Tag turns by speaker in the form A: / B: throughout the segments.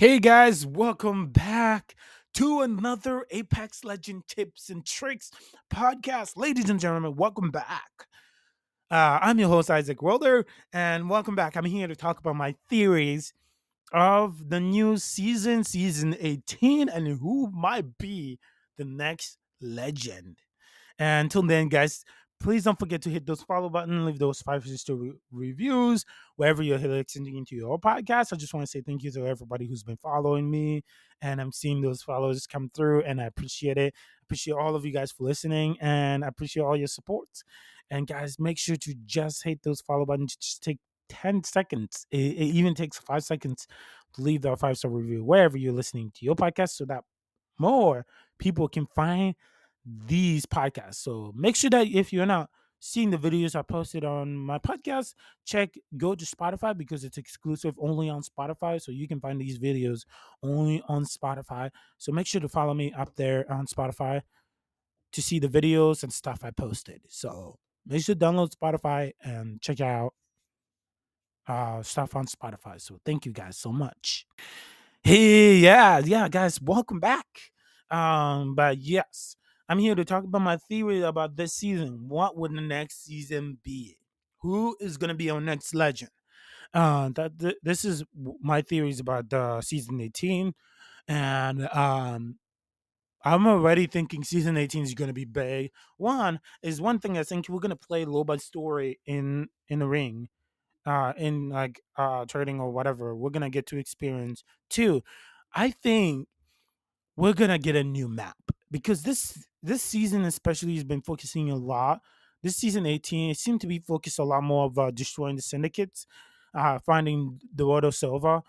A: Hey guys, welcome back to another Apex Legend Tips and Tricks podcast. Ladies and gentlemen, welcome back. Uh, I'm your host, Isaac Roller, and welcome back. I'm here to talk about my theories of the new season, season 18, and who might be the next legend. And until then, guys, please don't forget to hit those follow button, leave those five star re- reviews wherever you're listening to your podcast. I just want to say thank you to everybody who's been following me, and I'm seeing those follows come through, and I appreciate it. I appreciate all of you guys for listening, and I appreciate all your support. And guys, make sure to just hit those follow buttons. Just take 10 seconds. It, it even takes five seconds to leave that five star review wherever you're listening to your podcast so that more people can find these podcasts. So make sure that if you're not seeing the videos I posted on my podcast, check go to Spotify because it's exclusive only on Spotify. So you can find these videos only on Spotify. So make sure to follow me up there on Spotify to see the videos and stuff I posted. So make sure to download Spotify and check out uh stuff on Spotify. So thank you guys so much. Hey, yeah, yeah, guys, welcome back. Um, but yes, I'm here to talk about my theory about this season. What would the next season be? Who is going to be our next legend? Uh, that th- this is my theories about uh, season 18, and um, I'm already thinking season 18 is going to be big. One is one thing I think we're going to play Loba's story in in the ring, uh, in like uh trading or whatever. We're gonna get to experience. Two, I think we're gonna get a new map because this this season especially has been focusing a lot. This season 18, it seemed to be focused a lot more of uh, destroying the syndicates, uh, finding Duardo Silva,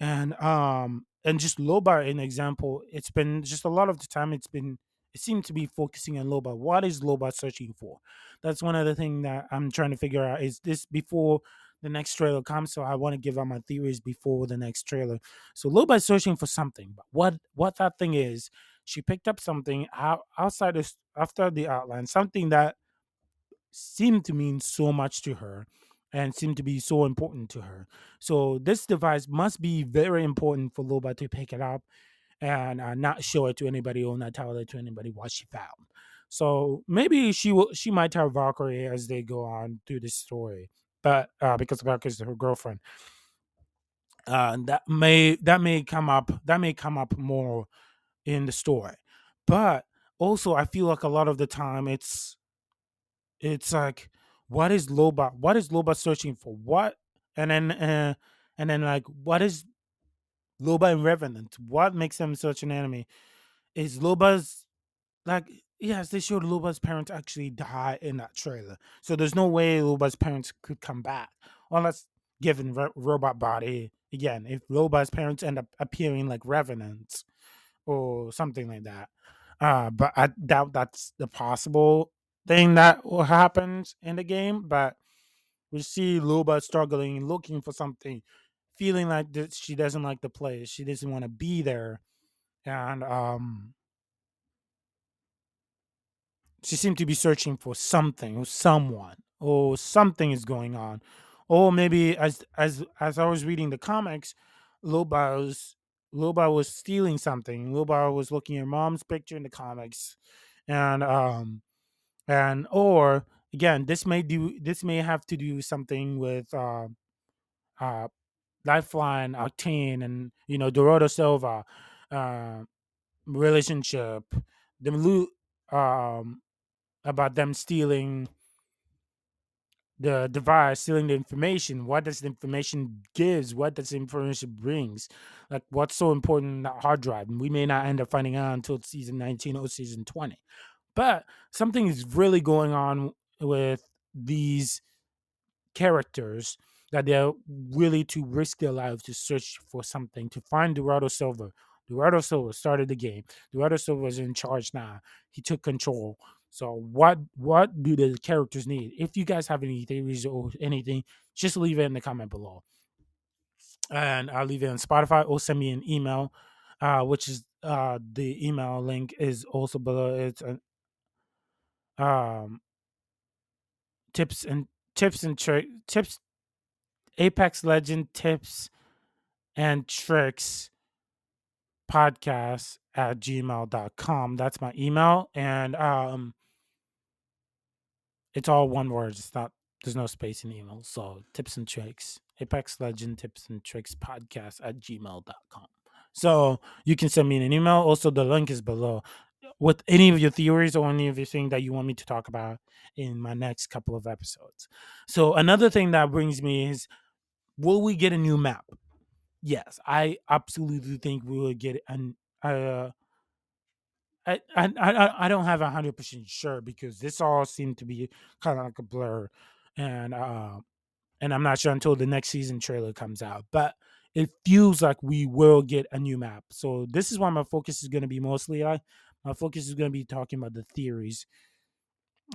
A: and um and just Loba an example. It's been just a lot of the time. It's been it seemed to be focusing on Loba. What is Loba searching for? That's one of the things that I'm trying to figure out. Is this before the next trailer comes? So I want to give out my theories before the next trailer. So Loba is searching for something, but what what that thing is, she picked up something out, outside after the outline, something that seemed to mean so much to her and seemed to be so important to her. So this device must be very important for Loba to pick it up and uh, not show it to anybody or not tell it to anybody what she found. So maybe she will she might tell Valkyrie as they go on through the story, but uh, because Valkyrie is her girlfriend, uh, that may that may come up that may come up more in the story. But also I feel like a lot of the time it's it's like what is Loba what is Loba searching for? What and then uh, and then like what is Loba and Revenant? What makes them such an enemy? Is Loba's like yes, they showed Loba's parents actually die in that trailer. So there's no way Loba's parents could come back. Unless given robot body again, if Loba's parents end up appearing like revenants or something like that. Uh, but I doubt that's the possible thing that will happen in the game. But we see Loba struggling, looking for something, feeling like that she doesn't like the place, she doesn't want to be there, and um, she seemed to be searching for something or someone or something is going on, or maybe as as as I was reading the comics, Loba's Loba was stealing something. Loba was looking at mom's picture in the comics, and um, and or again, this may do this may have to do something with uh, uh, Lifeline, Octane, and you know Duardo Silva uh, relationship. The loot um about them stealing the device stealing the information what does the information gives what does the information brings like what's so important in that hard drive and we may not end up finding out until season 19 or season 20 but something is really going on with these characters that they're really to risk their lives to search for something to find Duardo Silva. Duardo Silva started the game. Duardo Silva is in charge now. He took control. So what what do the characters need? If you guys have any theories or anything, just leave it in the comment below. And I'll leave it on Spotify or send me an email, uh, which is uh, the email link is also below. It's uh, um tips and tips and tricks tips Apex Legend tips and tricks podcast at gmail.com. That's my email. And um it's all one word. It's not there's no space in email. So tips and tricks. Apex Legend tips and tricks podcast at gmail.com. So you can send me an email. Also, the link is below with any of your theories or any of your thing that you want me to talk about in my next couple of episodes. So another thing that brings me is will we get a new map? Yes, I absolutely think we will get an uh I I I don't have a hundred percent sure because this all seemed to be kind of like a blur, and uh, and I'm not sure until the next season trailer comes out. But it feels like we will get a new map. So this is why my focus is going to be mostly on. My focus is going to be talking about the theories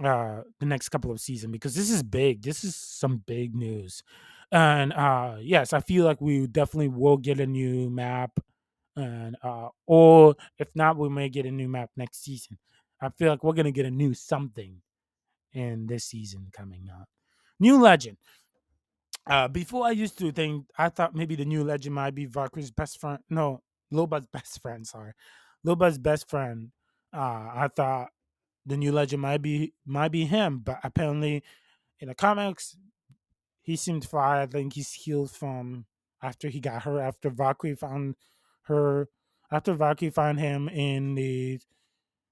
A: uh the next couple of seasons because this is big this is some big news and uh yes i feel like we definitely will get a new map and uh or if not we may get a new map next season. I feel like we're gonna get a new something in this season coming up. New legend. Uh before i used to think i thought maybe the new legend might be valkyrie's best friend no loba's best friend sorry. Loba's best friend uh i thought the new legend might be might be him but apparently in the comics he seemed fine i think he's healed from after he got hurt after valkyrie found her after Valkyrie found him in the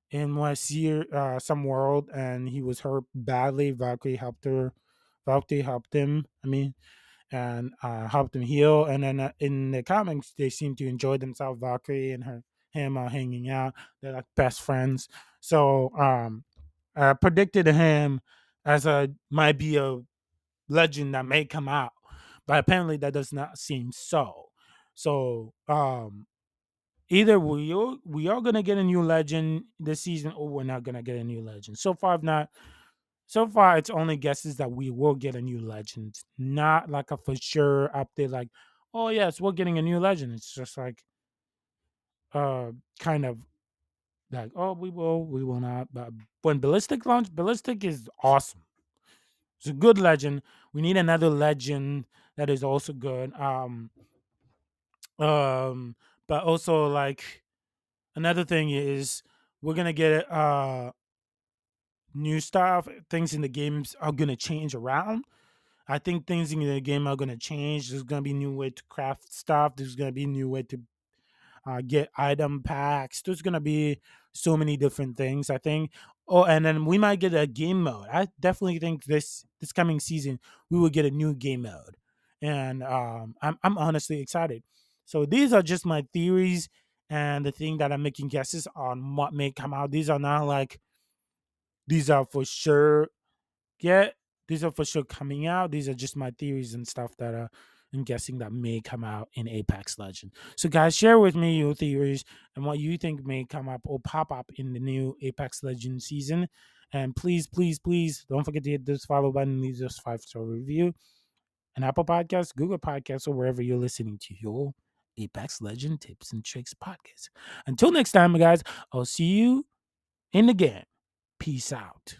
A: in West year uh, some world and he was hurt badly. Valkyrie helped her. Valkyrie helped him. I mean, and uh, helped him heal. And then uh, in the comics, they seem to enjoy themselves. Valkyrie and her him are hanging out. They're like best friends. So um, I predicted him as a might be a legend that may come out, but apparently that does not seem so. So um either we are, we are gonna get a new legend this season or we're not gonna get a new legend. So far I've not so far it's only guesses that we will get a new legend. Not like a for sure update like, oh yes, we're getting a new legend. It's just like uh kind of like, oh we will, we will not. But when Ballistic launched, Ballistic is awesome. It's a good legend. We need another legend that is also good. Um um but also like another thing is we're gonna get uh new stuff things in the games are gonna change around. I think things in the game are gonna change. There's gonna be new way to craft stuff. There's gonna be new way to uh, get item packs. There's gonna be so many different things i think. Oh and then we might get a game mode. I definitely think this this coming season we will get a new game mode. And um i'm, I'm honestly excited so these are just my theories and the thing that I'm making guesses on what may come out. These are not like these are for sure get these are for sure coming out. These are just my theories and stuff that are I'm guessing that may come out in Apex Legend. So guys, share with me your theories and what you think may come up or pop up in the new Apex Legend season. And please, please, please don't forget to hit this follow button leave us five star review. And Apple Podcasts, Google Podcasts, or wherever you're listening to your Apex Legend Tips and Tricks podcast. Until next time, guys, I'll see you in the game. Peace out.